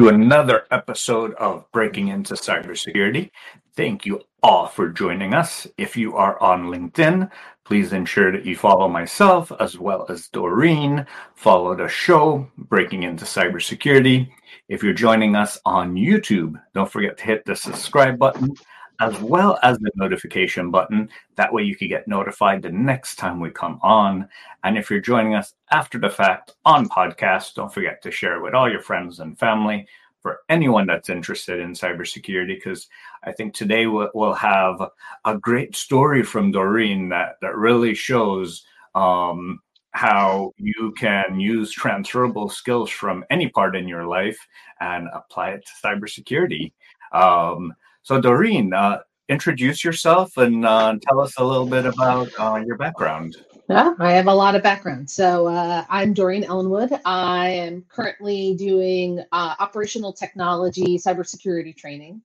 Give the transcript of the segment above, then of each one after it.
to another episode of Breaking Into Cybersecurity. Thank you all for joining us. If you are on LinkedIn, please ensure that you follow myself as well as Doreen. Follow the show, Breaking Into Cybersecurity. If you're joining us on YouTube, don't forget to hit the subscribe button as well as the notification button. That way you can get notified the next time we come on. And if you're joining us after the fact on podcast, don't forget to share it with all your friends and family for anyone that's interested in cybersecurity, because I think today we'll, we'll, have a great story from Doreen that, that really shows um, how you can use transferable skills from any part in your life and apply it to cybersecurity. Um, so, Doreen, uh, introduce yourself and uh, tell us a little bit about uh, your background. Yeah, I have a lot of background. So uh, I'm Doreen Ellenwood. I am currently doing uh, operational technology cybersecurity training.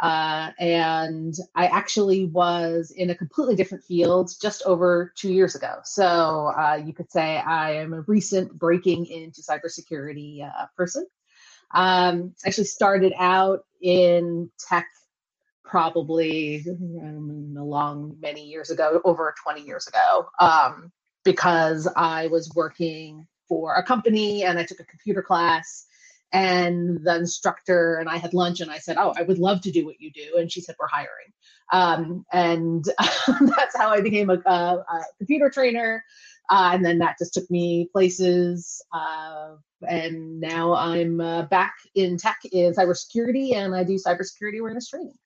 Uh, and I actually was in a completely different field just over two years ago. So uh, you could say I am a recent breaking into cybersecurity person. Um, actually started out in tech probably um, long many years ago, over 20 years ago, um, because I was working for a company and I took a computer class. And the instructor and I had lunch, and I said, "Oh, I would love to do what you do." And she said, "We're hiring." Um, and that's how I became a, a, a computer trainer. Uh, and then that just took me places. Uh, and now I'm uh, back in tech in cybersecurity, and I do cybersecurity awareness training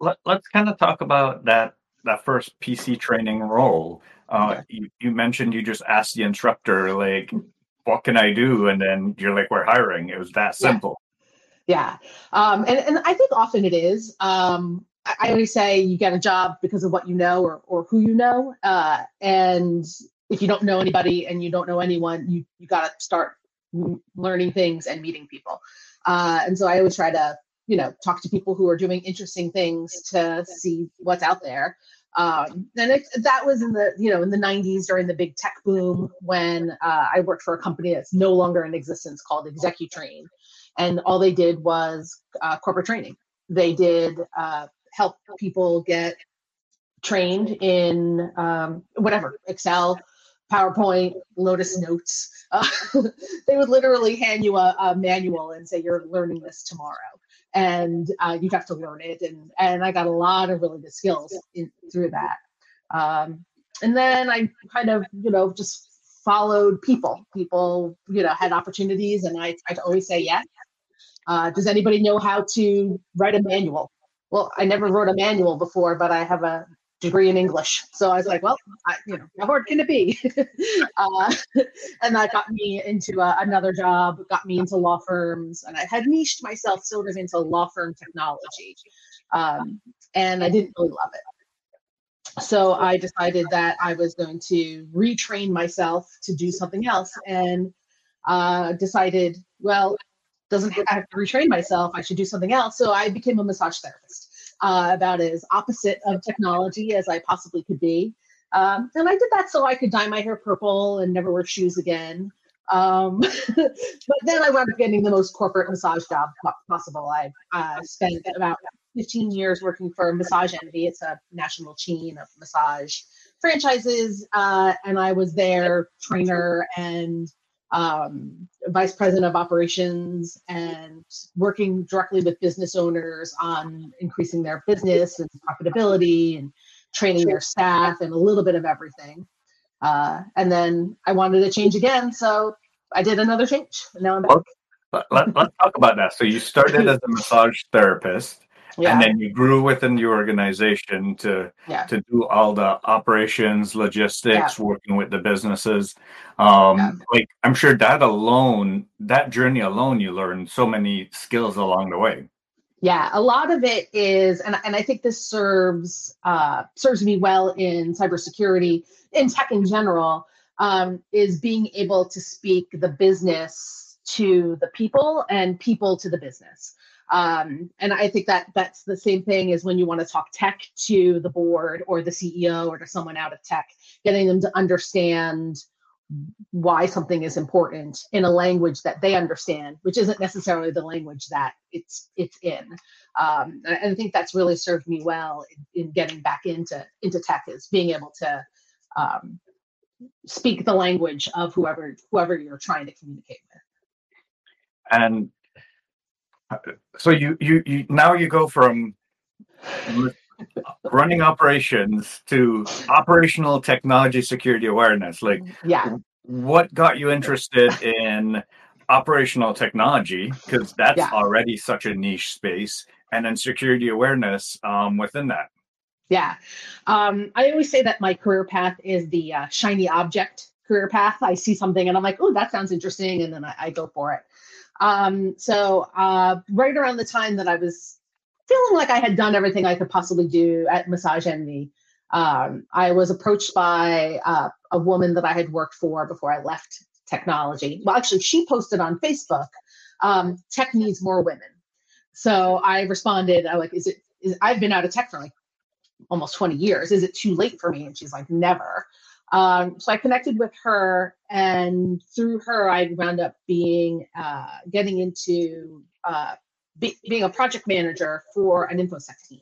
let, us kind of talk about that that first PC training role. Uh, you, you mentioned you just asked the instructor like, "What can I do?" and then you're like, "We're hiring." It was that simple. Yeah, yeah. Um, and and I think often it is. Um, I, I always say you get a job because of what you know or or who you know, uh, and if you don't know anybody and you don't know anyone, you you got to start learning things and meeting people. Uh, and so I always try to you know talk to people who are doing interesting things to see what's out there. Um, and it, that was in the you know in the 90s during the big tech boom when uh, i worked for a company that's no longer in existence called executrain. And all they did was uh, corporate training. They did uh, help people get trained in um, whatever excel PowerPoint, Lotus Notes. Uh, they would literally hand you a, a, manual and say, You're learning this tomorrow and uh, you have to learn it. And and I got a lot of really good skills in, through that. Um, and then I kind of you know just followed people. People you know had opportunities, and I tried to always say yes. Uh, does anybody know how to write a manual? Well, I never wrote a manual before, but I have a degree in English. So I was like, well, I, you know, how hard can it be? uh, and that got me into uh, another job, got me into law firms, and I had niched myself sort of into law firm technology. Um, and I didn't really love it. So I decided that I was going to retrain myself to do something else and uh, decided, well, doesn't have to retrain myself. I should do something else. So I became a massage therapist uh, about as opposite of technology as I possibly could be. Um, and I did that so I could dye my hair purple and never wear shoes again. Um, but then I wound up getting the most corporate massage job possible. I uh, spent about 15 years working for Massage Envy. It's a national chain of massage franchises. Uh, and I was their trainer and um, vice president of operations and working directly with business owners on increasing their business and profitability and training their staff and a little bit of everything. Uh, and then I wanted to change again, so I did another change. Now I'm back. Okay. Let, us talk about that. So you started as a massage therapist yeah. and then you grew within the organization to yeah. to do all the operations logistics yeah. working with the businesses um like i'm sure that alone that journey alone you learned so many skills along the way yeah a lot of it is and, and i think this serves uh serves me well in cybersecurity in tech in general um is being able to speak the business to the people and people to the business um, and I think that that's the same thing as when you want to talk tech to the board or the CEO or to someone out of tech, getting them to understand why something is important in a language that they understand, which isn't necessarily the language that it's it's in. Um, and I think that's really served me well in, in, getting back into into tech is being able to um, speak the language of whoever whoever you're trying to communicate with. And so you you, you now you go from running operations to operational technology security awareness. Like yeah. what got you interested in operational technology? Because that's yeah. already such a niche space and then security awareness um, within that. Yeah. Um, i always say that my career path is the uh, shiny object career path. I see something and i'm like oh that sounds interesting and then i, I go for it um, so uh, right around the time that i was feeling like I had done everything I could possibly do at Massage Envy. Um, I was approached by uh, a woman that I had worked for before I left technology. Well, actually, she posted on Facebook, um, "Tech needs more women." So I responded, "I like, is it? Is, I've been out of tech for like almost 20 years. Is it too late for me?" And she's like, "Never." Um, so I connected with her, and through her, I wound up being uh, getting into uh, be, being a project manager for an infosec team,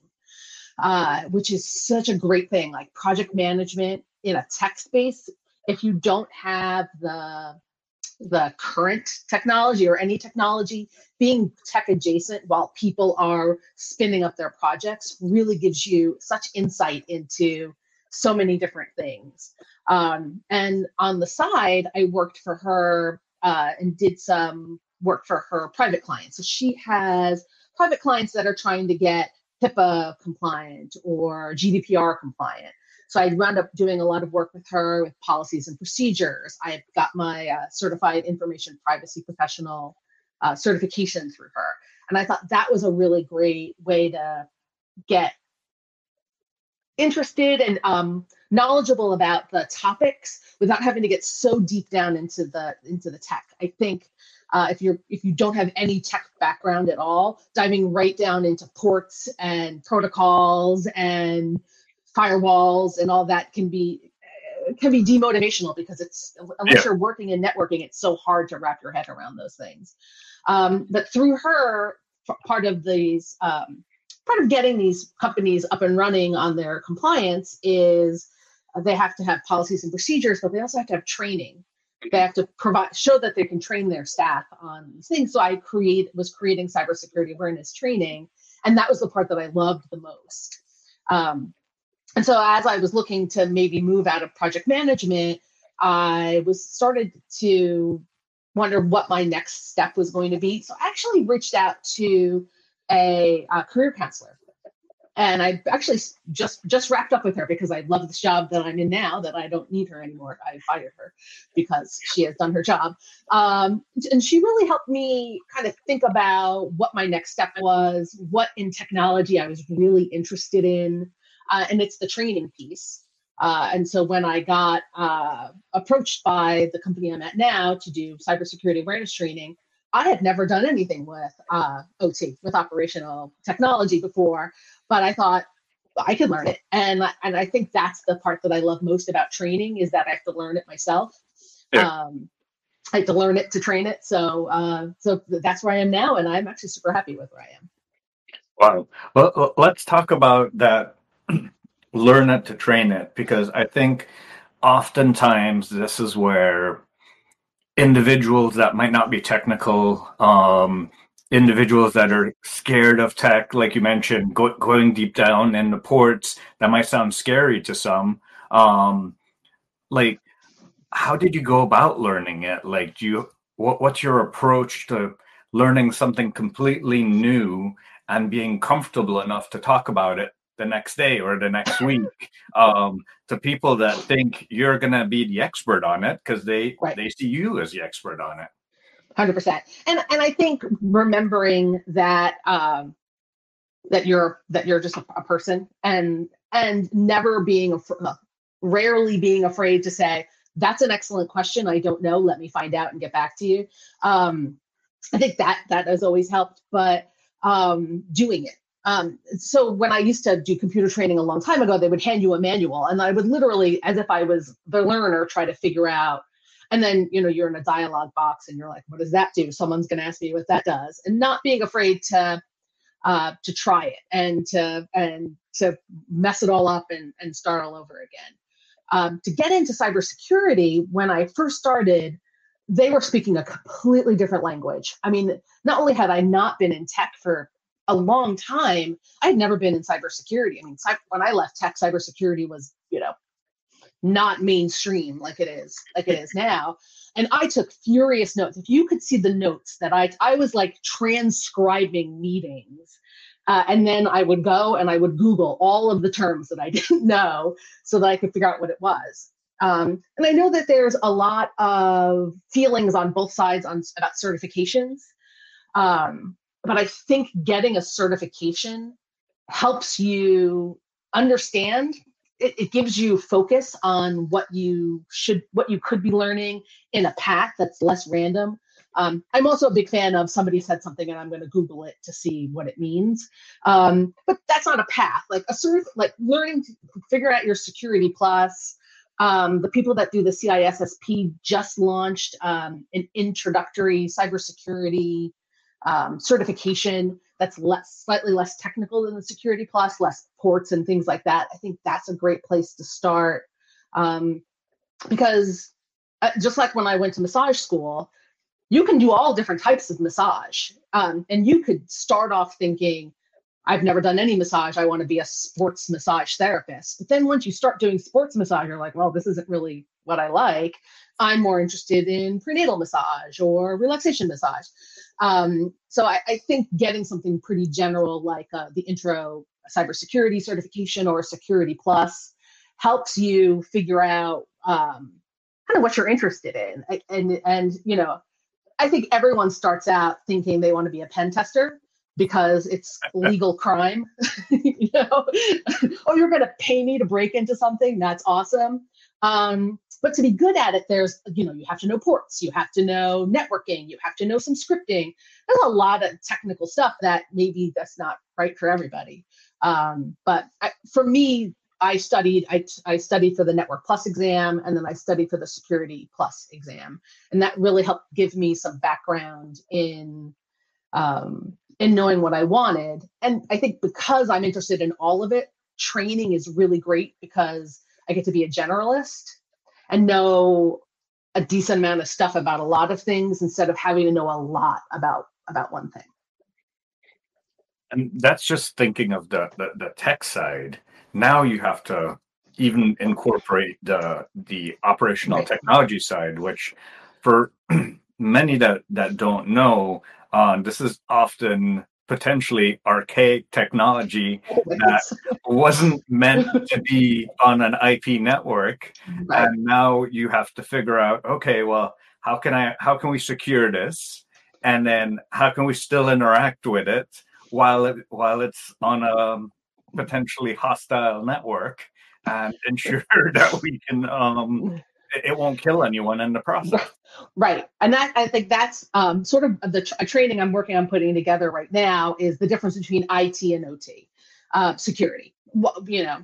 uh, which is such a great thing. Like project management in a tech space, if you don't have the the current technology or any technology being tech adjacent while people are spinning up their projects really gives you such insight into so many different things um, and on the side i worked for her uh, and did some work for her private clients. So she has private clients that are trying to get HIPAA compliant or GDPR compliant. So I wound up doing a lot of work with her with policies and procedures. I got my uh, certified information privacy professional uh, certification through her. And I thought that was a really great way to get interested and um, knowledgeable about the topics without having to get so deep down into the into the tech. I think uh, if you're if you don't have any tech background at all, diving right down into ports and protocols and firewalls and all that can be can be demotivational because it's unless yeah. you're working in networking, it's so hard to wrap your head around those things. Um, but through her, part of these um, part of getting these companies up and running on their compliance is they have to have policies and procedures, but they also have to have training they have to provide show that they can train their staff on these things. So I create was creating cybersecurity awareness training, and that was the part that I loved the most. Um, and so as I was looking to maybe move out of project management, I was started to wonder what my next step was going to be. So I actually reached out to a, a career counselor and I actually just just wrapped up with her because I love this job that I'm in now that I don't need her anymore. I fired her because she has done her job, um, and she really helped me kind of think about what my next step was, what in technology I was really interested in, uh, and it's the training piece. Uh, and so when I got uh, approached by the company I'm at now to do cybersecurity awareness training, I had never done anything with uh, OT, with operational technology before, but I thought I could learn it, and and I think that's the part that I love most about training is that I have to learn it myself. Yeah. Um, I have to learn it to train it. So uh, so that's where I am now, and I'm actually super happy with where I am. Wow. Well, let's talk about that. learn it to train it, because I think oftentimes this is where individuals that might not be technical, um, individuals that are scared of tech, like you mentioned, go, going deep down in the ports, that might sound scary to some. Um, like, how did you go about learning it? Like, do you what, what's your approach to learning something completely new and being comfortable enough to talk about it the next day or the next week um, to people that think you're going to be the expert on it because they right. they see you as the expert on it. Hundred percent, and and I think remembering that um, that you're that you're just a, a person and and never being af- uh, rarely being afraid to say that's an excellent question. I don't know. Let me find out and get back to you. Um, I think that that has always helped, but um, doing it um, so when I used to do computer training a long time ago, they would hand you a manual, and I would literally, as if I was the learner, try to figure out and then you know you're in a dialogue box and you're like what does that do? Someone's going to ask me what that does. And not being afraid to uh, to try it and to and to mess it all up and, and start all over again. Um, to get into cybersecurity when i first started they were speaking a completely different language. I mean not only had i not been in tech for a long time i had never been in cybersecurity. I mean when i left tech cybersecurity was you know not mainstream like it is like it is now. And i took furious notes. If you could see the notes that i i was like transcribing meetings uh, and then i would go and i would google all of the terms that i didn't know so that i could figure out what it was. Um, and i know that there's a lot of feelings on both sides on about certifications um, but i think getting a certification helps you understand it, it, gives you focus on what you should what you could be learning in a path that's less random. Um, i'm also a big fan of somebody said something and i'm going to google it to see what it means. Um, but that's not a path. Like a sort of like learning to figure out your security plus um, the people that do the CISSP just launched um, an introductory cybersecurity um, certification that's less slightly less technical than the security plus less ports and things like that i think that's a great place to start. Um, because uh, just like when i went to massage school you can do all different types of massage um, and you could start off thinking i've never done any massage i want to be a sports massage therapist. But then once you start doing sports massage you're like well this isn't really what i like. I'm more interested in prenatal massage or relaxation massage. Um, so I, I, think getting something pretty general like uh, the intro cybersecurity certification or security plus helps you figure out um, kind of what you're interested in. And, and, you know, I think everyone starts out thinking they want to be a pen tester because it's legal crime. you know, oh, you're going to pay me to break into something. That's awesome. Um, but to be good at it, there's, you know, you have to know ports, you have to know networking, you have to know some scripting. There's a lot of technical stuff that maybe that's not right for everybody. Um, but I, for me, I studied, I, I studied for the Network Plus exam and then I studied for the Security Plus exam. And that really helped give me some background in um, in knowing what I wanted. And I think because I'm interested in all of it, training is really great because I get to be a generalist and know a decent amount of stuff about a lot of things instead of having to know a lot about about one thing and that's just thinking of the, the, the tech side now you have to even incorporate the the operational technology side which for many that that don't know uh, this is often potentially archaic technology that wasn't meant to be on an IP network. Right. And now you have to figure out, okay, well, how can I how can we secure this? And then how can we still interact with it while it while it's on a potentially hostile network and ensure that we can um it won't kill anyone in the process. Right. And that I think that's um, sort of the tra- training I'm working on putting together right now is the difference between IT and OT uh, security. You know,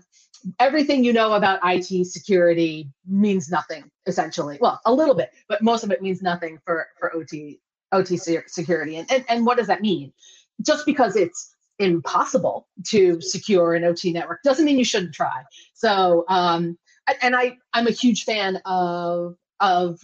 everything you know about IT security means nothing essentially. Well, a little bit, but most of it means nothing for for OT OT security. And and, and what does that mean? Just because it's impossible to secure an OT network doesn't mean you shouldn't try. So um, and I I'm a huge fan of of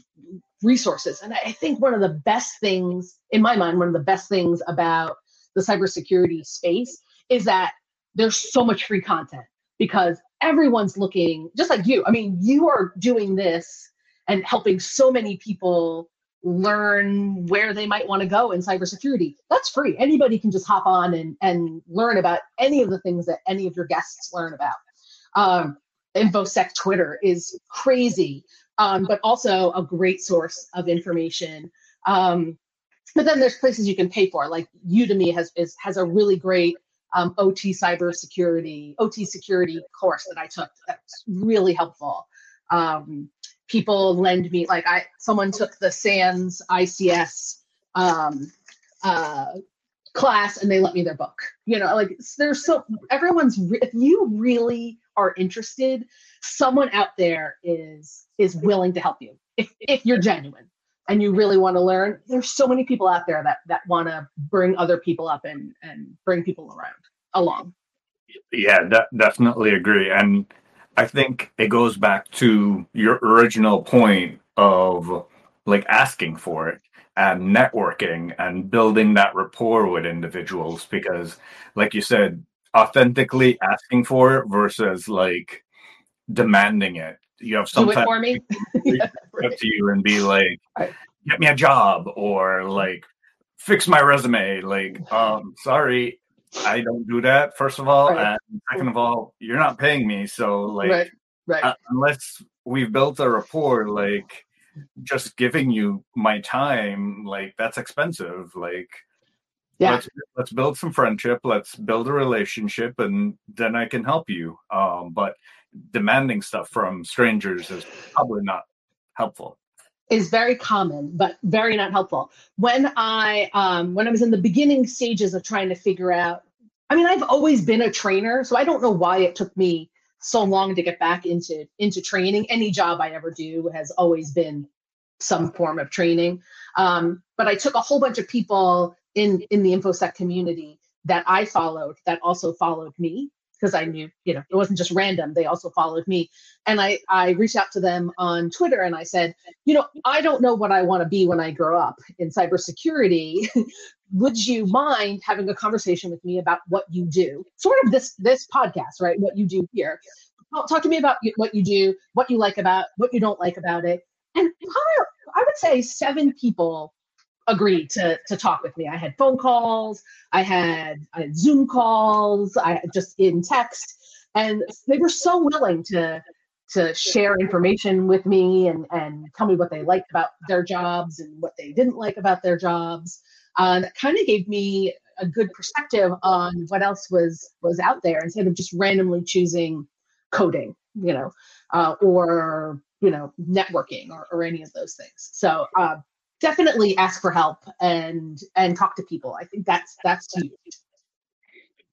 resources, and I think one of the best things in my mind, one of the best things about the cybersecurity space is that there's so much free content because everyone's looking just like you. I mean, you are doing this and helping so many people learn where they might want to go in cybersecurity. That's free. Anybody can just hop on and, and learn about any of the things that any of your guests learn about. Um, InfoSec Twitter is crazy, um, but also a great source of information. Um, but then there's places you can pay for, like Udemy has is, has a really great um, OT cybersecurity, OT security course that I took. That's really helpful. Um, people lend me, like I, someone took the SANS ICS um, uh, class and they lent me their book. You know, like there's so everyone's. If you really are interested, someone out there is is willing to help you. if if you're genuine and you really want to learn, there's so many people out there that that want to bring other people up and and bring people around along. Yeah, de- definitely agree. And I think it goes back to your original point of like asking for it and networking and building that rapport with individuals because like you said authentically asking for it versus like demanding it you have Do it for me. yeah, right. up to you and be like get me a job or like fix my resume like um sorry i don't do that first of all right. and second of all you're not paying me so like right. Right. Uh, unless we've built a rapport like just giving you my time like that's expensive like yeah let's, let's build some friendship let's build a relationship and then i can help you um but demanding stuff from strangers is probably not helpful is very common but very not helpful when i um when i was in the beginning stages of trying to figure out i mean i've always been a trainer so i don't know why it took me so long to get back into into training. Any job I ever do has always been some form of training. Um, but I took a whole bunch of people in in the infosec community that I followed that also followed me because I knew, you know, it wasn't just random. They also followed me. And I, I reached out to them on Twitter and I said, you know, I don't know what I want to be when I grow up in cybersecurity. Would you mind having a conversation with me about what you do? Sort of this this podcast, right? What you do here. Talk to me about what you do, what you like about, what you don't like about it. And I would say seven people agreed to to talk with me. I had phone calls, I had, I had Zoom calls, I just in text, and they were so willing to to share information with me and and tell me what they liked about their jobs and what they didn't like about their jobs. Uh, that kind of gave me a good perspective on what else was was out there instead of just randomly choosing coding, you know, uh, or you know networking or, or any of those things. So uh, definitely ask for help and and talk to people. I think that's that's huge.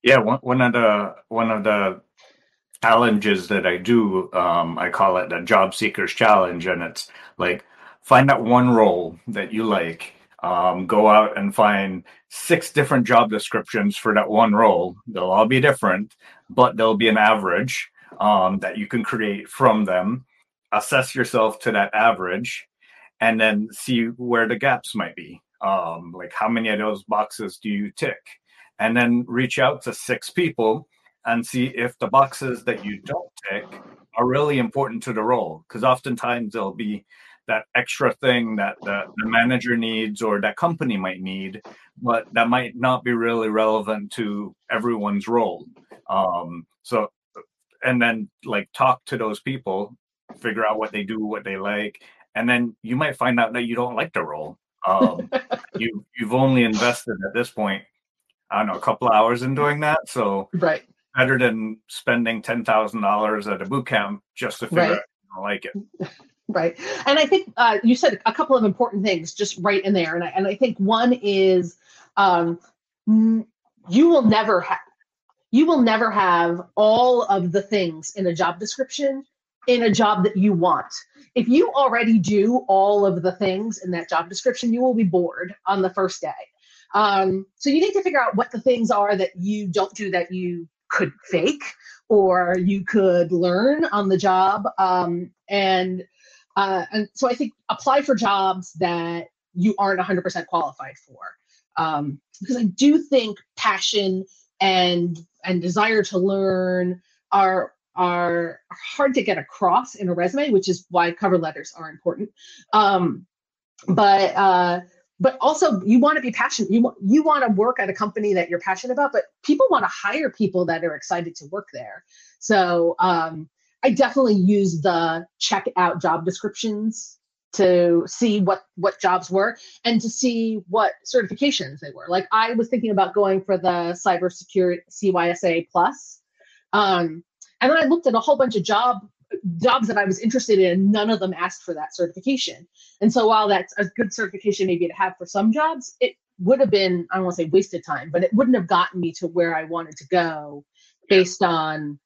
Yeah, one, one of the one of the challenges that I do, um, I call it a job seekers challenge, and it's like find that one role that you like. Um, go out and find six different job descriptions for that one role. They'll all be different, but there'll be an average um, that you can create from them. Assess yourself to that average, and then see where the gaps might be. Um, like how many of those boxes do you tick? And then reach out to six people and see if the boxes that you don't tick are really important to the role. Because oftentimes there'll be that extra thing that the, the, manager needs or that company might need, but that might not be really relevant to everyone's role. Um, so, and then like talk to those people, figure out what they do, what they like, and then you might find out that you don't like the role. Um, you you've only invested at this point, I don't know, a couple hours in doing that. So right, better than spending ten thousand dollars at a boot camp just to figure right. out you don't like it. Right, and I think uh, you said a couple of important things just right in there, and I, and I think one is um, you will never have you will never have all of the things in a job description in a job that you want if you already do all of the things in that job description, you will be bored on the first day. Um, so you need to figure out what the things are that you don't do that you could fake or you could learn on the job. Um, and uh, and so I think apply for jobs that you aren't 100% qualified for. Um, because I do think passion and and desire to learn are are hard to get across in a resume, which is why cover letters are important. Um, but uh, but also you want to be passionate. You want you want to work at a company that you're passionate about, but people want to hire people that are excited to work there. So um, I definitely use the check out job descriptions to see what what jobs were and to see what certifications they were. Like I was thinking about going for the cybersecurity CYSA plus. Um, and then I looked at a whole bunch of job jobs that I was interested in. None of them asked for that certification. And so while that's a good certification maybe to have for some jobs, it would have been, I don't want to say wasted time, but it wouldn't have gotten me to where I wanted to go based on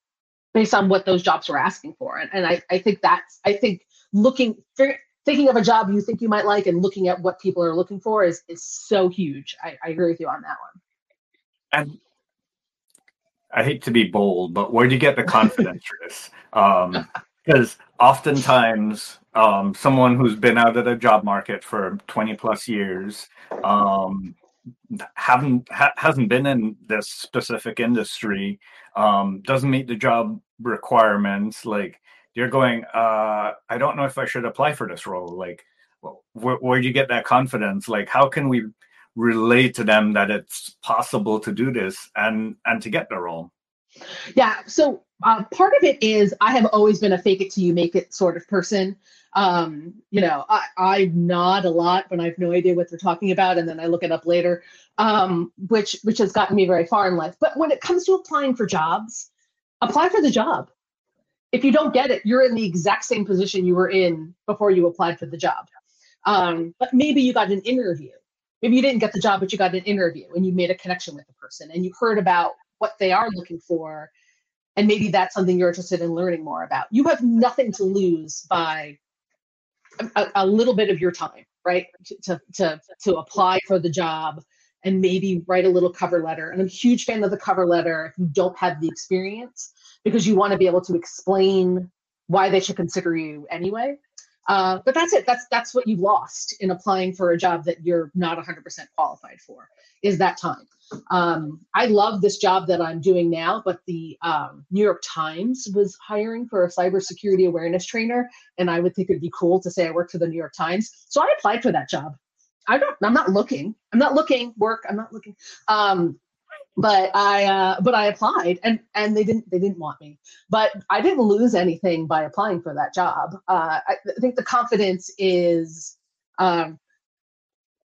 based on what those jobs were asking for. And, and I, I think that's I think looking thinking of a job you think you might like and looking at what people are looking for is is so huge. I, I agree with you on that one. And I hate to be bold, but where do you get the confidence for this? Um, because oftentimes um, someone who's been out of the job market for 20 plus years um, haven't ha- hasn't been in this specific industry um, doesn't meet the job requirements like you're going uh, i don't know if i should apply for this role like where, where do you get that confidence like how can we relate to them that it's possible to do this and and to get the role yeah so uh, part of it is I have always been a fake it till you make it sort of person. Um, you know, I, I nod a lot when I have no idea what they're talking about, and then I look it up later, um, which which has gotten me very far in life. But when it comes to applying for jobs, apply for the job. If you don't get it, you're in the exact same position you were in before you applied for the job. Um, but maybe you got an interview. Maybe you didn't get the job, but you got an interview and you made a connection with the person and you heard about what they are looking for and maybe that's something you're interested in learning more about you have nothing to lose by a, a little bit of your time right? To, to to apply for the job and maybe write a little cover letter. And i'm a huge fan of the cover letter if you don't have the experience because you want to be able to explain why they should consider you anyway uh, but that's it. That's that's what you've lost in applying for a job that you're not 100% qualified for. Is that time? Um, I love this job that I'm doing now, but the um, New York Times was hiring for a cybersecurity awareness trainer, and I would think it'd be cool to say I work for the New York Times. So I applied for that job. I don't. I'm not looking. I'm not looking. Work. I'm not looking. Um, but I uh, but I applied and and they didn't they didn't want me. But I didn't lose anything by applying for that job. Uh, I, I think the confidence is um,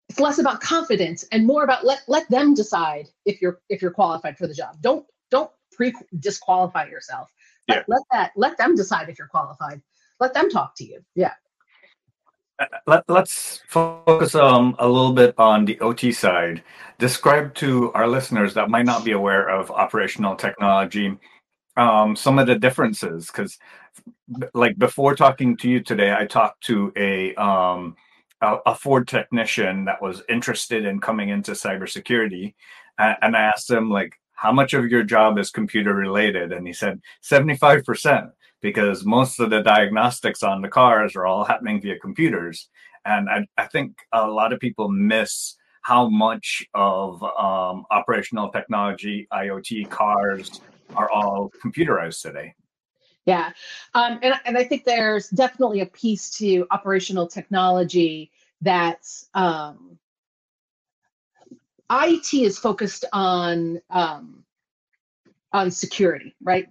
it's less about confidence and more about let let them decide if you're if you're qualified for the job. Don't don't pre disqualify yourself. Let, yeah. let that let them decide if you're qualified. Let them talk to you. Yeah. Let, us focus um, a little bit on the OT side. Describe to our listeners that might not be aware of operational technology um, some of the differences. Because, like before talking to you today, I talked to a, um, a, a Ford technician that was interested in coming into cybersecurity, and, and I asked him like, "How much of your job is computer related?" And he said, 75 percent because most of the diagnostics on the cars are all happening via computers. And I, I think a lot of people miss how much of um, operational technology, IoT cars are all computerized today. Yeah. Um, and, and I think there's definitely a piece to operational technology that's um, IT is focused on um, on security, right?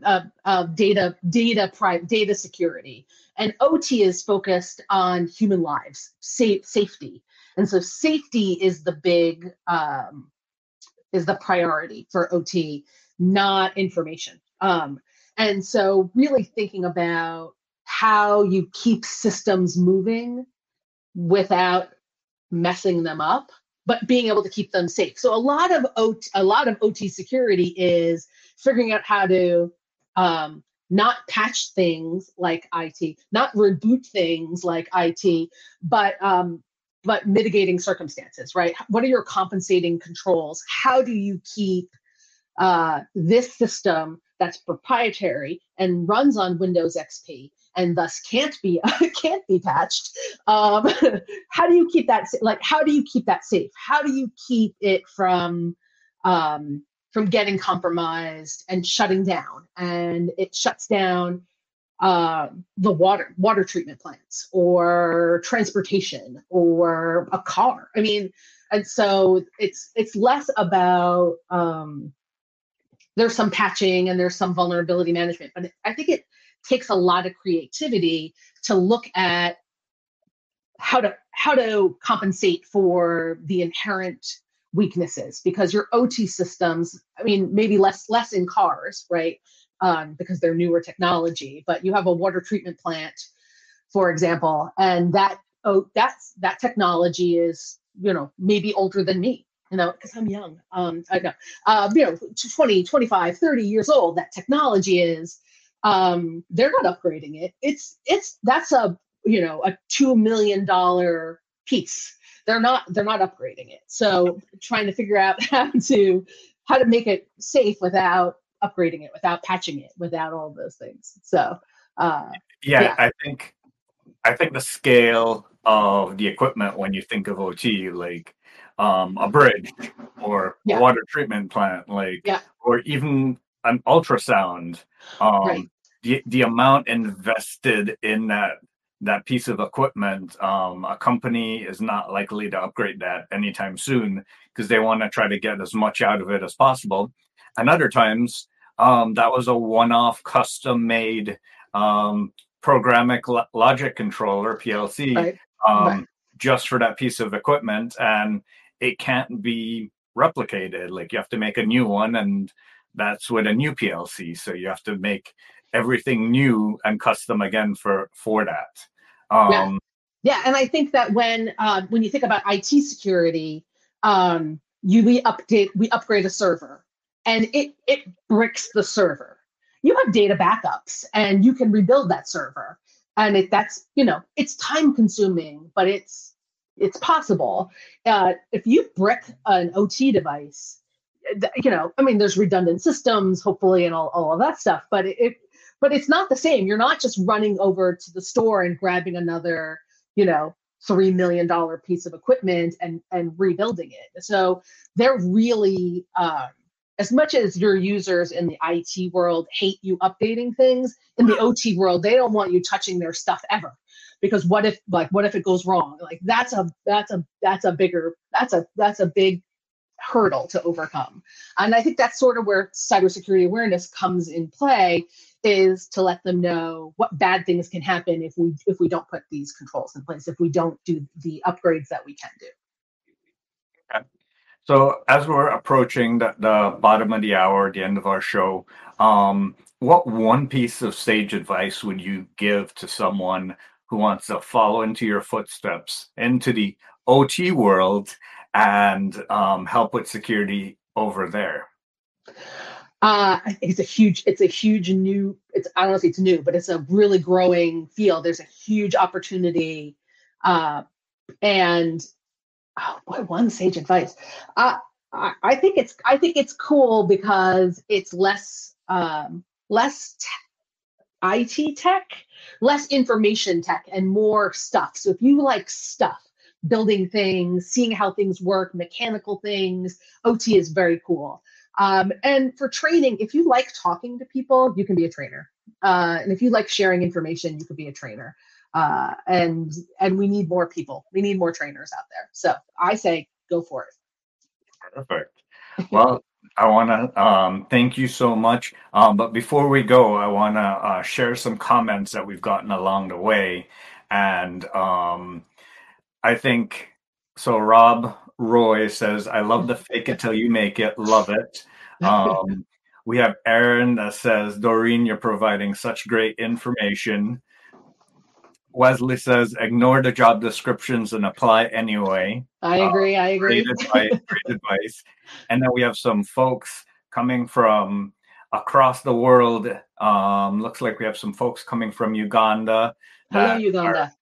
Data, data, data security, and OT is focused on human lives, safe, safety, and so safety is the big um, is the priority for OT, not information. Um, and so, really thinking about how you keep systems moving without messing them up but being able to keep them safe. So a lot of OT, a lot of OT security is figuring out how to um, not patch things like IT, not reboot things like IT, but um, but mitigating circumstances, right? What are your compensating controls? How do you keep uh, this system that's proprietary and runs on Windows XP and thus can't be can't be patched? Um, how do you keep that like? How do you keep that safe? How do you keep it from um, from getting compromised and shutting down. And it shuts down uh, the water water treatment plants or transportation or a car. I mean, and so it's it's less about um, there's some patching and there's some vulnerability management, but I think it takes a lot of creativity to look at how to how to compensate for the inherent weaknesses because your OT systems, I mean, maybe less less in cars, right? Um, because they're newer technology, but you have a water treatment plant, for example, and that oh that's that technology is you know maybe older than me you know because i'm young um i know uh, you know 20 25 30 years old that technology is um they're not upgrading it it's it's that's a you know a two million dollar piece they're not they're not upgrading it so trying to figure out how to how to make it safe without upgrading it without patching it without all those things so uh, yeah, yeah, i think i think the scale of the equipment when you think of ot like um, a bridge or yeah. a water treatment plant like yeah. or even an ultrasound um, right. the, the amount invested in that that piece of equipment, um, a company is not likely to upgrade that anytime soon because they want to try to get as much out of it as possible. And other times, um, that was a one-off, custom-made um, programming logic controller (PLC) right. Um, right. just for that piece of equipment, and it can't be replicated. Like you have to make a new one, and that's with a new PLC. So you have to make everything new and custom again for for that. Um, yeah. yeah, and I think that when uh, when you think about IT security, um, you we update we upgrade a server, and it it bricks the server. You have data backups, and you can rebuild that server, and it that's you know it's time consuming, but it's it's possible. Uh, if you brick an OT device, you know, I mean, there's redundant systems, hopefully, and all, all of that stuff, but it, but it's not the same. You're not just running over to the store and grabbing another, you know, three million dollar piece of equipment and and rebuilding it. So they're really um, as much as your users in the IT world hate you updating things, in the OT world, they don't want you touching their stuff ever. Because what if like what if it goes wrong? Like that's a that's a that's a bigger that's a that's a big hurdle to overcome. And I think that's sort of where cybersecurity awareness comes in play is to let them know what bad things can happen if we if we don't put these controls in place, if we don't do the upgrades that we can do. Okay. So as we're approaching the, the bottom of the hour, the end of our show, um, what one piece of sage advice would you give to someone who wants to follow into your footsteps into the OT world and um, help with security over there? Uh, it's a huge, it's a huge new, it's, I don't know if it's new, but it's a really growing field. There's a huge opportunity. Uh, and oh, what one sage advice? Uh, I, I think it's, I think it's cool because it's less, um, less IT tech, less information tech, and more stuff. So if you like stuff, building things, seeing how things work, mechanical things, OT is very cool. Um, and for training, if you like talking to people, you can be a trainer. Uh, and if you like sharing information, you could be a trainer. Uh, and and we need more people. We need more trainers out there. So I say go for it. Perfect. Well, I want to um, thank you so much. Um, but before we go, I want to uh, share some comments that we've gotten along the way. And um, I think so. Rob Roy says, I love the fake it till you make it. Love it. Um, we have Aaron that says, Doreen, you're providing such great information. Wesley says, ignore the job descriptions and apply anyway. I agree. Uh, I agree. Great advice, great advice. And then we have some folks coming from across the world. Um, looks like we have some folks coming from Uganda. Hello, Uganda.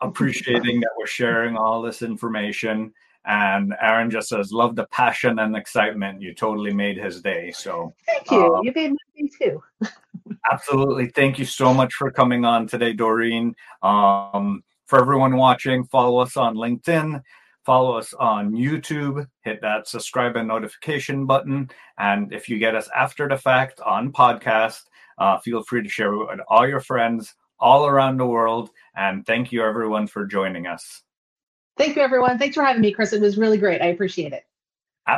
Appreciating that we're sharing all this information. And Aaron just says, "Love the passion and excitement. You totally made his day." So thank you. Um, you made my day too. absolutely. Thank you so much for coming on today, Doreen. Um, for everyone watching, follow us on LinkedIn. Follow us on YouTube. Hit that subscribe and notification button. And if you get us after the fact on podcast, uh, feel free to share it with all your friends all around the world. And thank you, everyone, for joining us. Thank you, everyone. Thanks for having me, Chris. It was really great. I appreciate it.